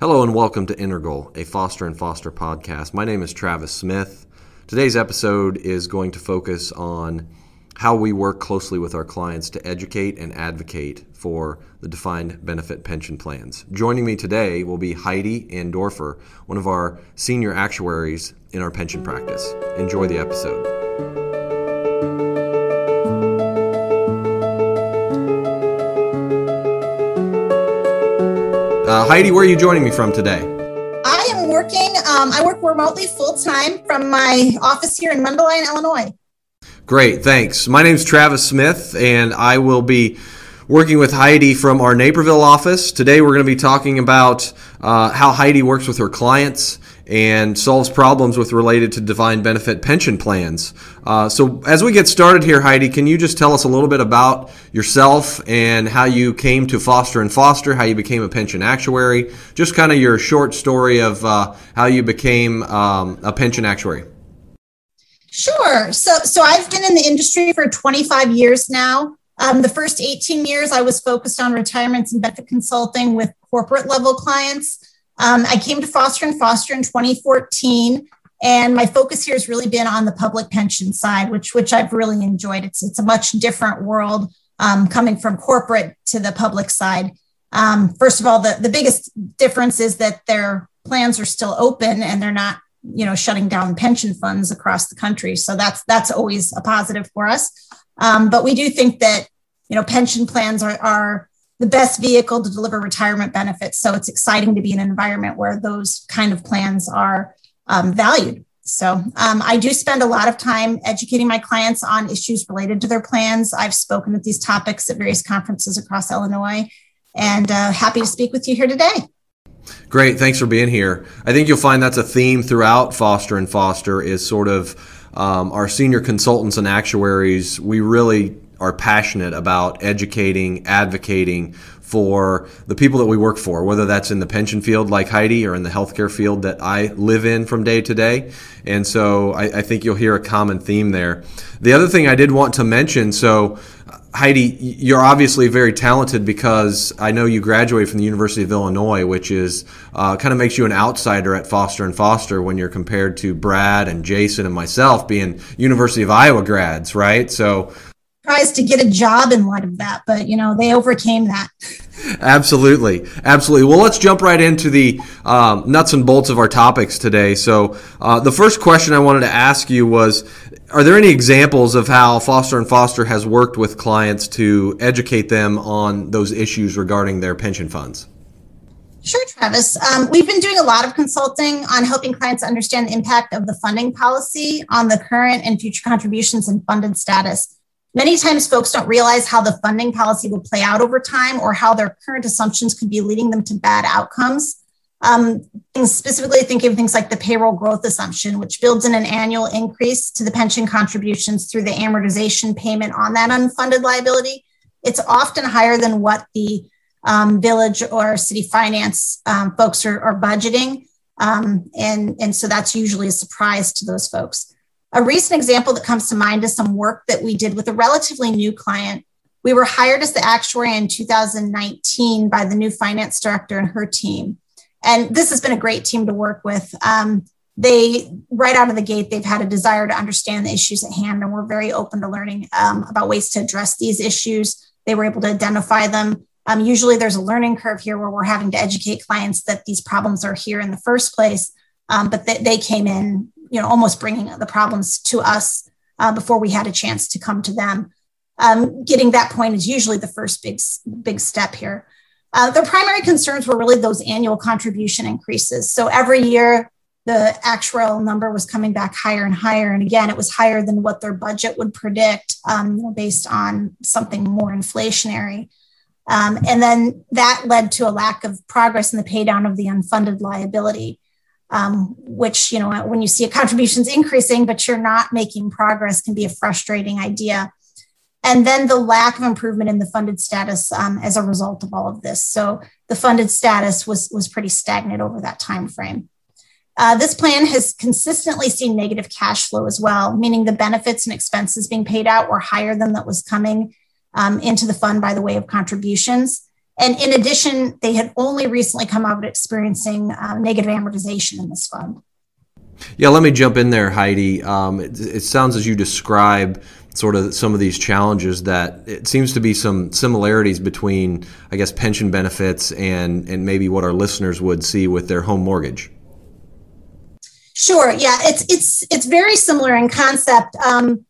Hello and welcome to Integral, a Foster and Foster podcast. My name is Travis Smith. Today's episode is going to focus on how we work closely with our clients to educate and advocate for the defined benefit pension plans. Joining me today will be Heidi Andorfer, one of our senior actuaries in our pension practice. Enjoy the episode. Uh, Heidi, where are you joining me from today? I am working, um, I work remotely full time from my office here in Mundelein, Illinois. Great, thanks. My name is Travis Smith, and I will be working with Heidi from our Naperville office. Today, we're going to be talking about uh, how Heidi works with her clients and solves problems with related to defined benefit pension plans. Uh, so, as we get started here, Heidi, can you just tell us a little bit about yourself and how you came to Foster and Foster, how you became a pension actuary, just kind of your short story of uh, how you became um, a pension actuary? Sure. So, so I've been in the industry for 25 years now. Um, the first 18 years, I was focused on retirements and benefit consulting with corporate level clients. Um, I came to Foster and Foster in 2014, and my focus here has really been on the public pension side, which which I've really enjoyed. It's it's a much different world um, coming from corporate to the public side. Um, first of all, the the biggest difference is that their plans are still open and they're not you know shutting down pension funds across the country. So that's that's always a positive for us. Um, but we do think that you know pension plans are, are the best vehicle to deliver retirement benefits. So it's exciting to be in an environment where those kind of plans are um, valued. So um, I do spend a lot of time educating my clients on issues related to their plans. I've spoken at these topics at various conferences across Illinois and uh, happy to speak with you here today. Great. Thanks for being here. I think you'll find that's a theme throughout Foster and Foster is sort of um, our senior consultants and actuaries. We really are passionate about educating, advocating for the people that we work for, whether that's in the pension field like Heidi or in the healthcare field that I live in from day to day. And so I, I think you'll hear a common theme there. The other thing I did want to mention so, Heidi, you're obviously very talented because I know you graduated from the University of Illinois, which is uh, kind of makes you an outsider at Foster and Foster when you're compared to Brad and Jason and myself being University of Iowa grads, right? So tries to get a job in light of that, but you know they overcame that. Absolutely, absolutely. Well, let's jump right into the um, nuts and bolts of our topics today. So, uh, the first question I wanted to ask you was: Are there any examples of how Foster and Foster has worked with clients to educate them on those issues regarding their pension funds? Sure, Travis. Um, we've been doing a lot of consulting on helping clients understand the impact of the funding policy on the current and future contributions and funded status. Many times, folks don't realize how the funding policy will play out over time or how their current assumptions could be leading them to bad outcomes. Um, specifically, thinking of things like the payroll growth assumption, which builds in an annual increase to the pension contributions through the amortization payment on that unfunded liability. It's often higher than what the um, village or city finance um, folks are, are budgeting. Um, and, and so that's usually a surprise to those folks. A recent example that comes to mind is some work that we did with a relatively new client. We were hired as the actuary in 2019 by the new finance director and her team. And this has been a great team to work with. Um, they, right out of the gate, they've had a desire to understand the issues at hand, and we're very open to learning um, about ways to address these issues. They were able to identify them. Um, usually, there's a learning curve here where we're having to educate clients that these problems are here in the first place. Um, but they, they came in you know almost bringing the problems to us uh, before we had a chance to come to them. Um, getting that point is usually the first big big step here. Uh, their primary concerns were really those annual contribution increases. So every year the actual number was coming back higher and higher, and again it was higher than what their budget would predict um, based on something more inflationary. Um, and then that led to a lack of progress in the paydown of the unfunded liability um, which you know when you see a contributions increasing but you're not making progress can be a frustrating idea. And then the lack of improvement in the funded status um, as a result of all of this. So the funded status was was pretty stagnant over that time frame uh, this plan has consistently seen negative cash flow as well meaning the benefits and expenses being paid out were higher than that was coming um, into the fund by the way of contributions And in addition, they had only recently come out experiencing uh, negative amortization in this fund. Yeah, let me jump in there, Heidi. Um, it, it, sounds as you describe sort of some of these challenges that it seems to be some similarities between, I guess, pension benefits and and maybe what our listeners would see with their home mortgage. Sure. Yeah, it's it's it's very similar in concept. Um,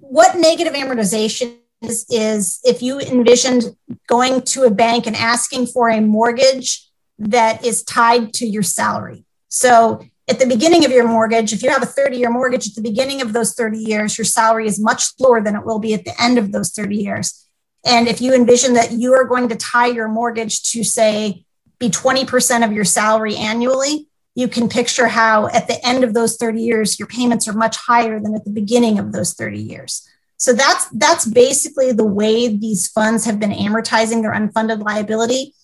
what negative amortization is is if you envisioned going to a bank and asking for a mortgage that is tied to your salary. So at the beginning of your mortgage, if you have a 30 year mortgage, at the beginning of those 30 years, your salary is much lower than it will be at the end of those 30 years. And if you envision that you are going to tie your mortgage to, say, be 20% of your salary annually, you can picture how at the end of those 30 years, your payments are much higher than at the beginning of those 30 years. So that's that's basically the way these funds have been amortizing their unfunded liability.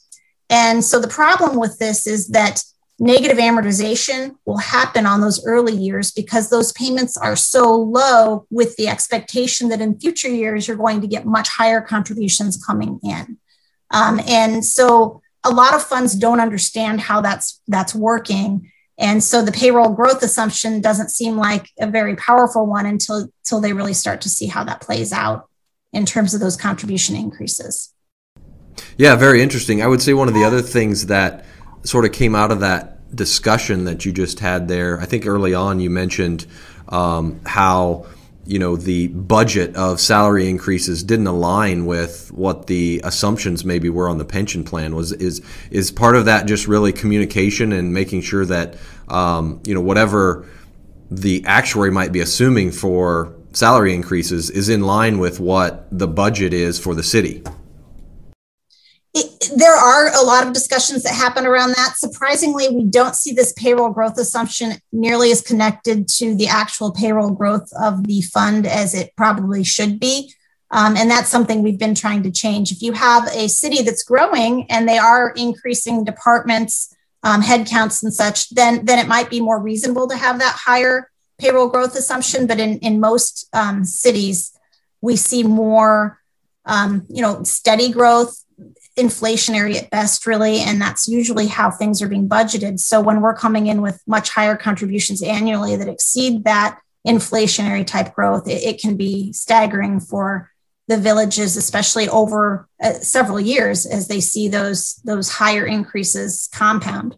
And so the problem with this is that negative amortization will happen on those early years because those payments are so low with the expectation that in future years you're going to get much higher contributions coming in. Um, and so a lot of funds don't understand how that's that's working. And so the payroll growth assumption doesn't seem like a very powerful one until, until they really start to see how that plays out in terms of those contribution increases. Yeah, very interesting. I would say one of the other things that sort of came out of that discussion that you just had there. I think early on you mentioned um, how you know the budget of salary increases didn't align with what the assumptions maybe were on the pension plan. Was is is part of that just really communication and making sure that um, you know whatever the actuary might be assuming for salary increases is in line with what the budget is for the city there are a lot of discussions that happen around that. Surprisingly, we don't see this payroll growth assumption nearly as connected to the actual payroll growth of the fund as it probably should be. Um, and that's something we've been trying to change. If you have a city that's growing and they are increasing departments, um, headcounts, and such, then, then it might be more reasonable to have that higher payroll growth assumption. But in, in most um, cities, we see more, um, you know, steady growth inflationary at best, really. And that's usually how things are being budgeted. So when we're coming in with much higher contributions annually that exceed that inflationary type growth, it, it can be staggering for the villages, especially over uh, several years as they see those those higher increases compound.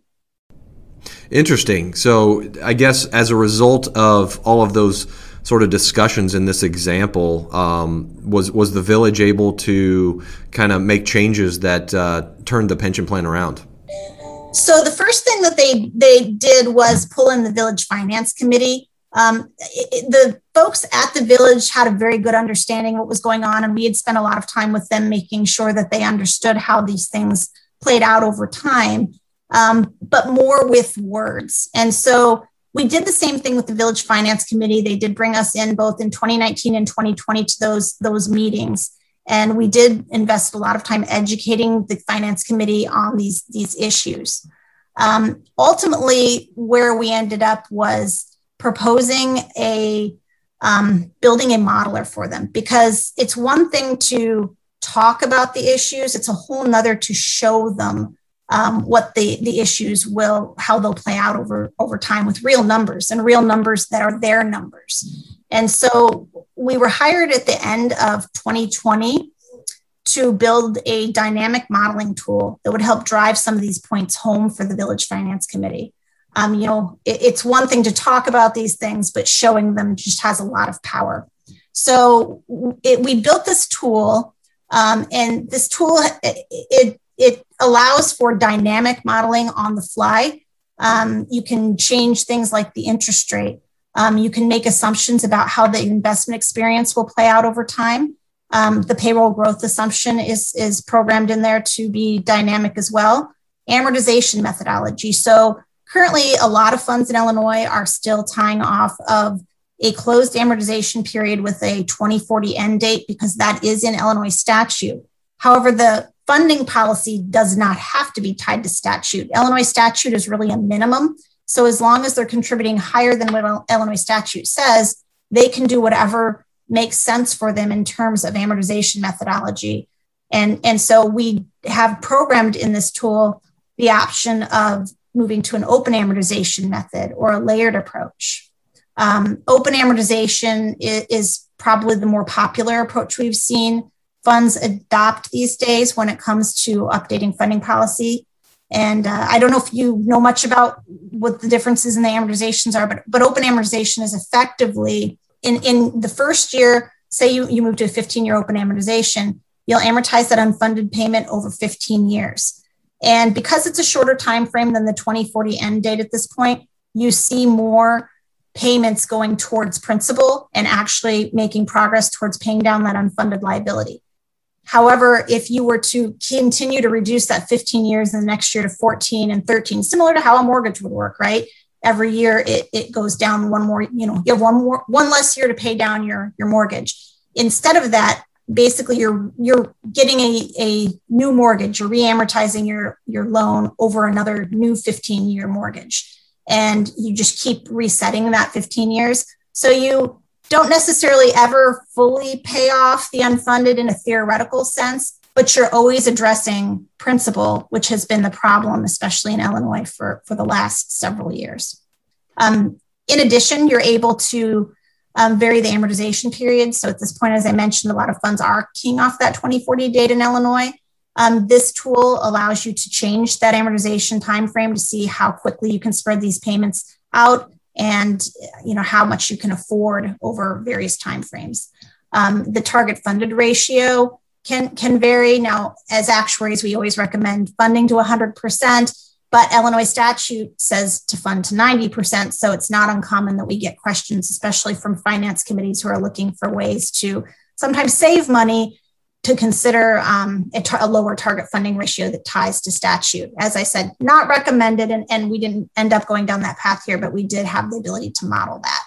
Interesting. So I guess as a result of all of those sort of discussions in this example, um, was was the village able to kind of make changes that uh, turned the pension plan around? So the first thing that they they did was pull in the village finance committee. Um, it, the folks at the village had a very good understanding what was going on, and we had spent a lot of time with them making sure that they understood how these things played out over time, um, but more with words. And so we did the same thing with the village finance committee. They did bring us in both in 2019 and 2020 to those, those meetings. And we did invest a lot of time educating the finance committee on these, these issues. Um, ultimately, where we ended up was proposing a um, building a modeler for them because it's one thing to talk about the issues, it's a whole nother to show them um, what the, the issues will, how they'll play out over, over time with real numbers and real numbers that are their numbers. And so we were hired at the end of 2020 to build a dynamic modeling tool that would help drive some of these points home for the village finance committee. Um, you know, it, it's one thing to talk about these things, but showing them just has a lot of power. So it, we built this tool, um, and this tool it, it, it allows for dynamic modeling on the fly. Um, you can change things like the interest rate. Um, you can make assumptions about how the investment experience will play out over time. Um, the payroll growth assumption is, is programmed in there to be dynamic as well. Amortization methodology. So, currently, a lot of funds in Illinois are still tying off of a closed amortization period with a 2040 end date because that is in Illinois statute. However, the funding policy does not have to be tied to statute. Illinois statute is really a minimum. So as long as they're contributing higher than what Illinois statute says, they can do whatever makes sense for them in terms of amortization methodology. And, and so we have programmed in this tool the option of moving to an open amortization method or a layered approach. Um, open amortization is, is, probably the more popular approach we've seen funds adopt these days when it comes to updating funding policy. And uh, I don't know if you know much about what the differences in the amortizations are, but, but open amortization is effectively in, in the first year, say you, you move to a 15 year open amortization, you'll amortize that unfunded payment over 15 years. And because it's a shorter time frame than the 2040 end date at this point, you see more payments going towards principal and actually making progress towards paying down that unfunded liability. However, if you were to continue to reduce that 15 years and the next year to 14 and 13, similar to how a mortgage would work, right? Every year it, it goes down one more, you know, you have one more, one less year to pay down your, your mortgage. Instead of that, basically you're you're getting a, a new mortgage, you're reamortizing your, your loan over another new 15 year mortgage. And you just keep resetting that 15 years. So you don't necessarily ever fully pay off the unfunded in a theoretical sense, but you're always addressing principal, which has been the problem, especially in Illinois for, for the last several years. Um, in addition, you're able to um, vary the amortization period. So at this point, as I mentioned, a lot of funds are keying off that 2040 date in Illinois. Um, this tool allows you to change that amortization timeframe to see how quickly you can spread these payments out and you know how much you can afford over various timeframes. Um, the target funded ratio can can vary. Now, as actuaries, we always recommend funding to 100%, but Illinois statute says to fund to 90%. So it's not uncommon that we get questions, especially from finance committees who are looking for ways to sometimes save money to consider um, a, tar- a, lower target funding ratio that ties to statute. As I said, not recommended, and, and, we didn't end up going down that path here, but we did have the ability to model that.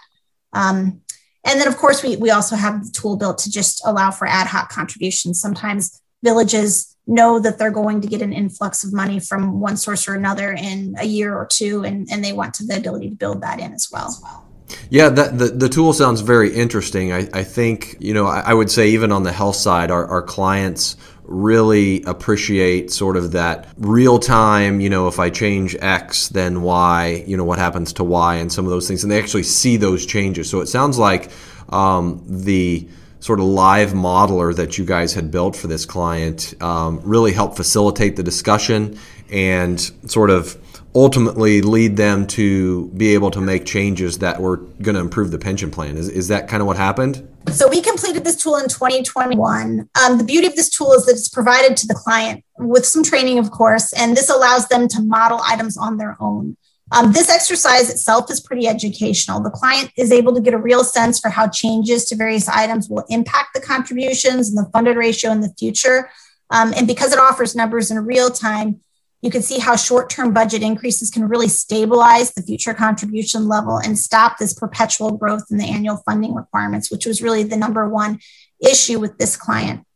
Um, and then, of course, we, we also have the tool built to just allow for ad hoc contributions. Sometimes villages know that they're going to get an influx of money from one source or another in a year or two, and, and they want to the ability to build that in as well. Yeah, that, the, the tool sounds very interesting. I, I think, you know, I, I, would say even on the health side, our, our clients really appreciate sort of that real time, you know, if I change X, then Y, you know, what happens to Y and some of those things. And they actually see those changes. So it sounds like um, the sort of live modeler that you guys had built for this client um, really helped facilitate the discussion and sort of ultimately lead them to be able to make changes that were going to improve the pension plan. Is, is that kind of what happened? So we completed this tool in 2021. Um, the beauty of this tool is that it's provided to the client with some training, of course, and this allows them to model items on their own. Um, this exercise itself is pretty educational. The client is able to get a real sense for how changes to various items will impact the contributions and the funded ratio in the future. Um, and because it offers numbers in real time, you can see how short term budget increases can really stabilize the future contribution level and stop this perpetual growth in the annual funding requirements, which was really the number one issue with this client.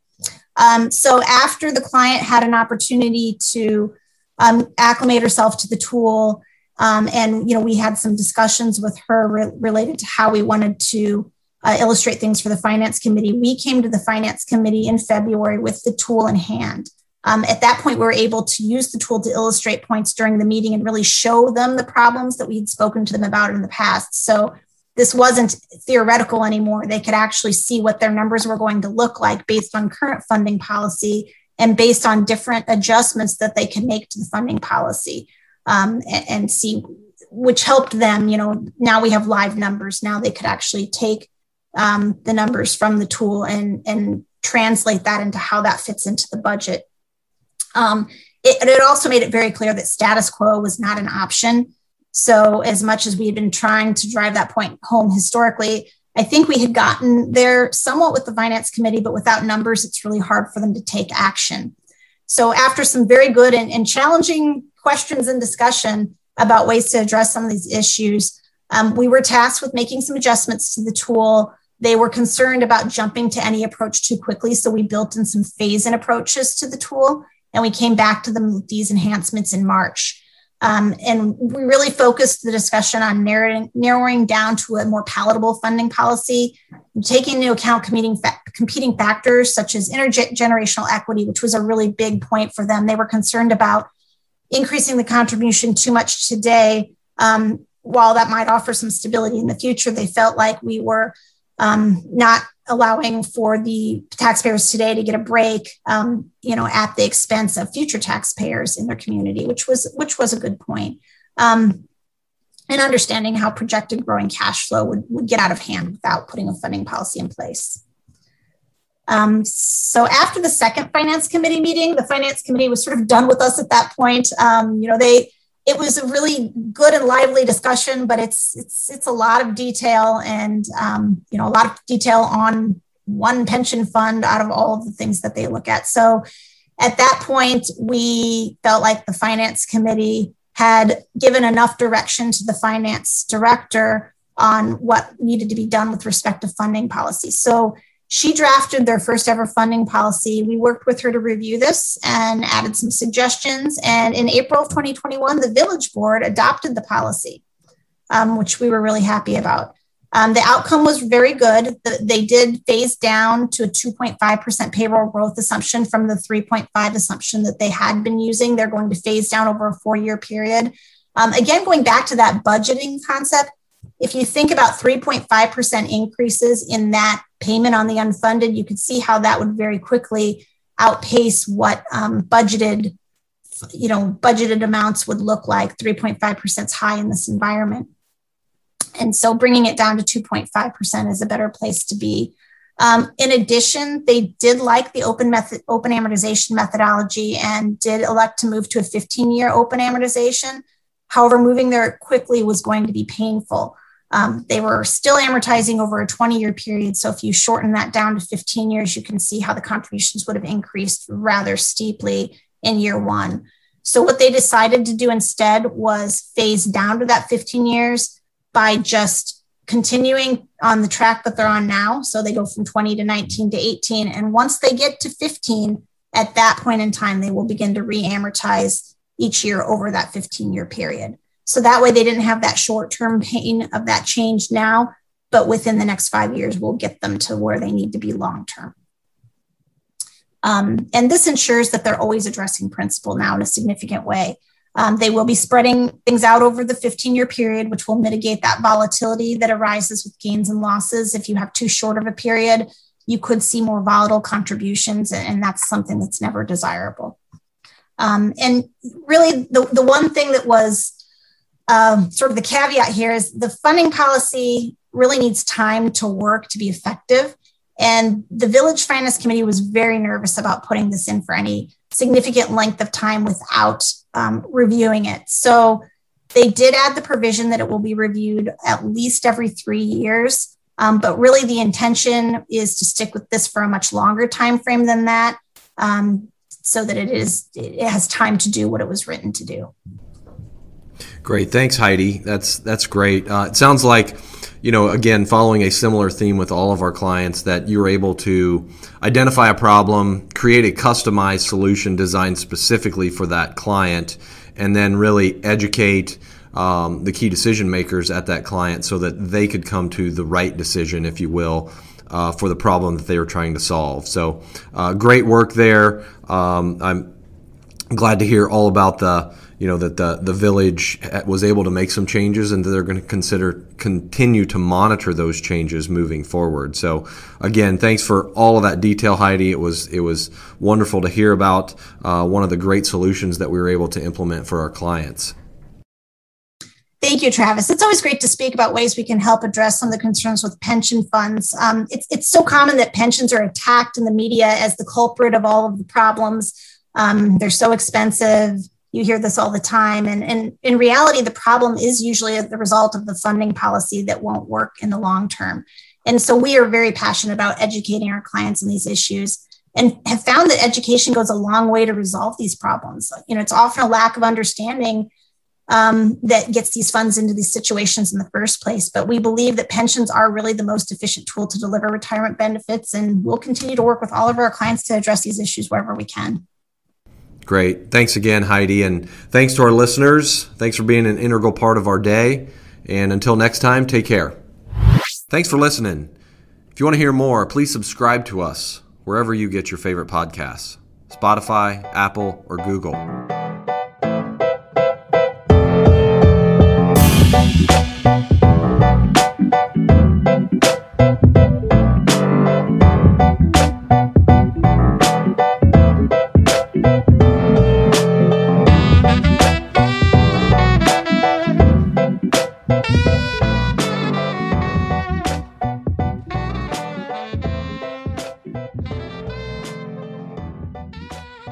Um, so, after the client had an opportunity to um, acclimate herself to the tool, um, and you know, we had some discussions with her re- related to how we wanted to uh, illustrate things for the finance committee. We came to the finance committee in February with the tool in hand. Um, at that point, we were able to use the tool to illustrate points during the meeting and really show them the problems that we had spoken to them about in the past. So this wasn't theoretical anymore. They could actually see what their numbers were going to look like based on current funding policy and based on different adjustments that they could make to the funding policy um, and, and see which helped them. You know, now we have live numbers. Now they could actually take um, the numbers from the tool and, and translate that into how that fits into the budget um, it, it also made it very clear that status quo was not an option. So, as much as we had been trying to drive that point home historically, I think we had gotten there somewhat with the finance committee, but without numbers, it's really hard for them to take action. So, after some very good and, and challenging questions and discussion about ways to address some of these issues, um, we were tasked with making some adjustments to the tool. They were concerned about jumping to any approach too quickly. So, we built in some phase in approaches to the tool and we came back to these enhancements in March. Um, and we really focused the discussion on narrowing, narrowing down to a more palatable funding policy, taking into account competing, fa- competing factors such as intergenerational equity, which was a really big point for them. They were concerned about increasing the contribution too much today. Um, while that might offer some stability in the future, they felt like we were um, not allowing for the taxpayers today to get a break, um, you know, at the expense of future taxpayers in their community, which was which was a good point. Um, and understanding how projected growing cash flow would, would get out of hand without putting a funding policy in place. Um, so after the second finance committee meeting, the finance committee was sort of done with us at that point. Um, you know, they it was a really good and lively discussion, but it's it's it's a lot of detail and um, you know a lot of detail on one pension fund out of all of the things that they look at. So at that point, we felt like the finance committee had given enough direction to the finance director on what needed to be done with respect to funding policy. So she drafted their first ever funding policy. We worked with her to review this and added some suggestions. And in April of 2021, the village board adopted the policy, um, which we were really happy about. Um, the outcome was very good. The, they did phase down to a 2.5% payroll growth assumption from the 3.5 assumption that they had been using. They're going to phase down over a four year period. Um, again, going back to that budgeting concept, if you think about 3.5% increases in that payment on the unfunded, you could see how that would very quickly outpace what um, budgeted, you know, budgeted amounts would look like. 3.5% is high in this environment. And so bringing it down to 2.5% is a better place to be. Um, in addition, they did like the open method, open amortization methodology and did elect to move to a 15 year open amortization. However, moving there quickly was going to be painful. Um, they were still amortizing over a 20 year period. So if you shorten that down to 15 years, you can see how the contributions would have increased rather steeply in year one. So what they decided to do instead was phase down to that 15 years by just continuing on the track that they're on now. So they go from 20 to 19 to 18. And once they get to 15, at that point in time, they will begin to re amortize each year over that 15 year period. So that way they didn't have that short term pain of that change now, but within the next five years, we'll get them to where they need to be long term. Um, and this ensures that they're always addressing principal now in a significant way. Um, they will be spreading things out over the 15 year period, which will mitigate that volatility that arises with gains and losses. If you have too short of a period, you could see more volatile contributions, and that's something that's never desirable. Um, and really, the, the one thing that was um, sort of the caveat here is the funding policy really needs time to work to be effective. And the Village Finance Committee was very nervous about putting this in for any significant length of time without um, reviewing it. So they did add the provision that it will be reviewed at least every three years. Um, but really, the intention is to stick with this for a much longer time frame than that, um, so that it is it has time to do what it was written to do. Great, thanks, Heidi. That's that's great. Uh, it sounds like, you know, again, following a similar theme with all of our clients, that you're able to identify a problem, create a customized solution designed specifically for that client, and then really educate. Um, the key decision makers at that client so that they could come to the right decision, if you will, uh, for the problem that they were trying to solve. So, uh, great work there. Um, I'm glad to hear all about the you know that the the village was able to make some changes and they're going to consider continue to monitor those changes moving forward. So again, thanks for all of that detail, Heidi. It was it was wonderful to hear about uh, one of the great solutions that we were able to implement for our clients. Thank you, Travis. It's always great to speak about ways we can help address some of the concerns with pension funds. Um, it's, it's so common that pensions are attacked in the media as the culprit of all of the problems. Um, they're so expensive you hear this all the time. And, and in reality, the problem is usually the result of the funding policy that won't work in the long term. And so we are very passionate about educating our clients on these issues and have found that education goes a long way to resolve these problems. You know, it's often a lack of understanding um, that gets these funds into these situations in the first place. But we believe that pensions are really the most efficient tool to deliver retirement benefits, and we'll continue to work with all of our clients to address these issues wherever we can. Great. Thanks again, Heidi. And thanks to our listeners. Thanks for being an integral part of our day. And until next time, take care. Thanks for listening. If you want to hear more, please subscribe to us wherever you get your favorite podcasts Spotify, Apple, or Google.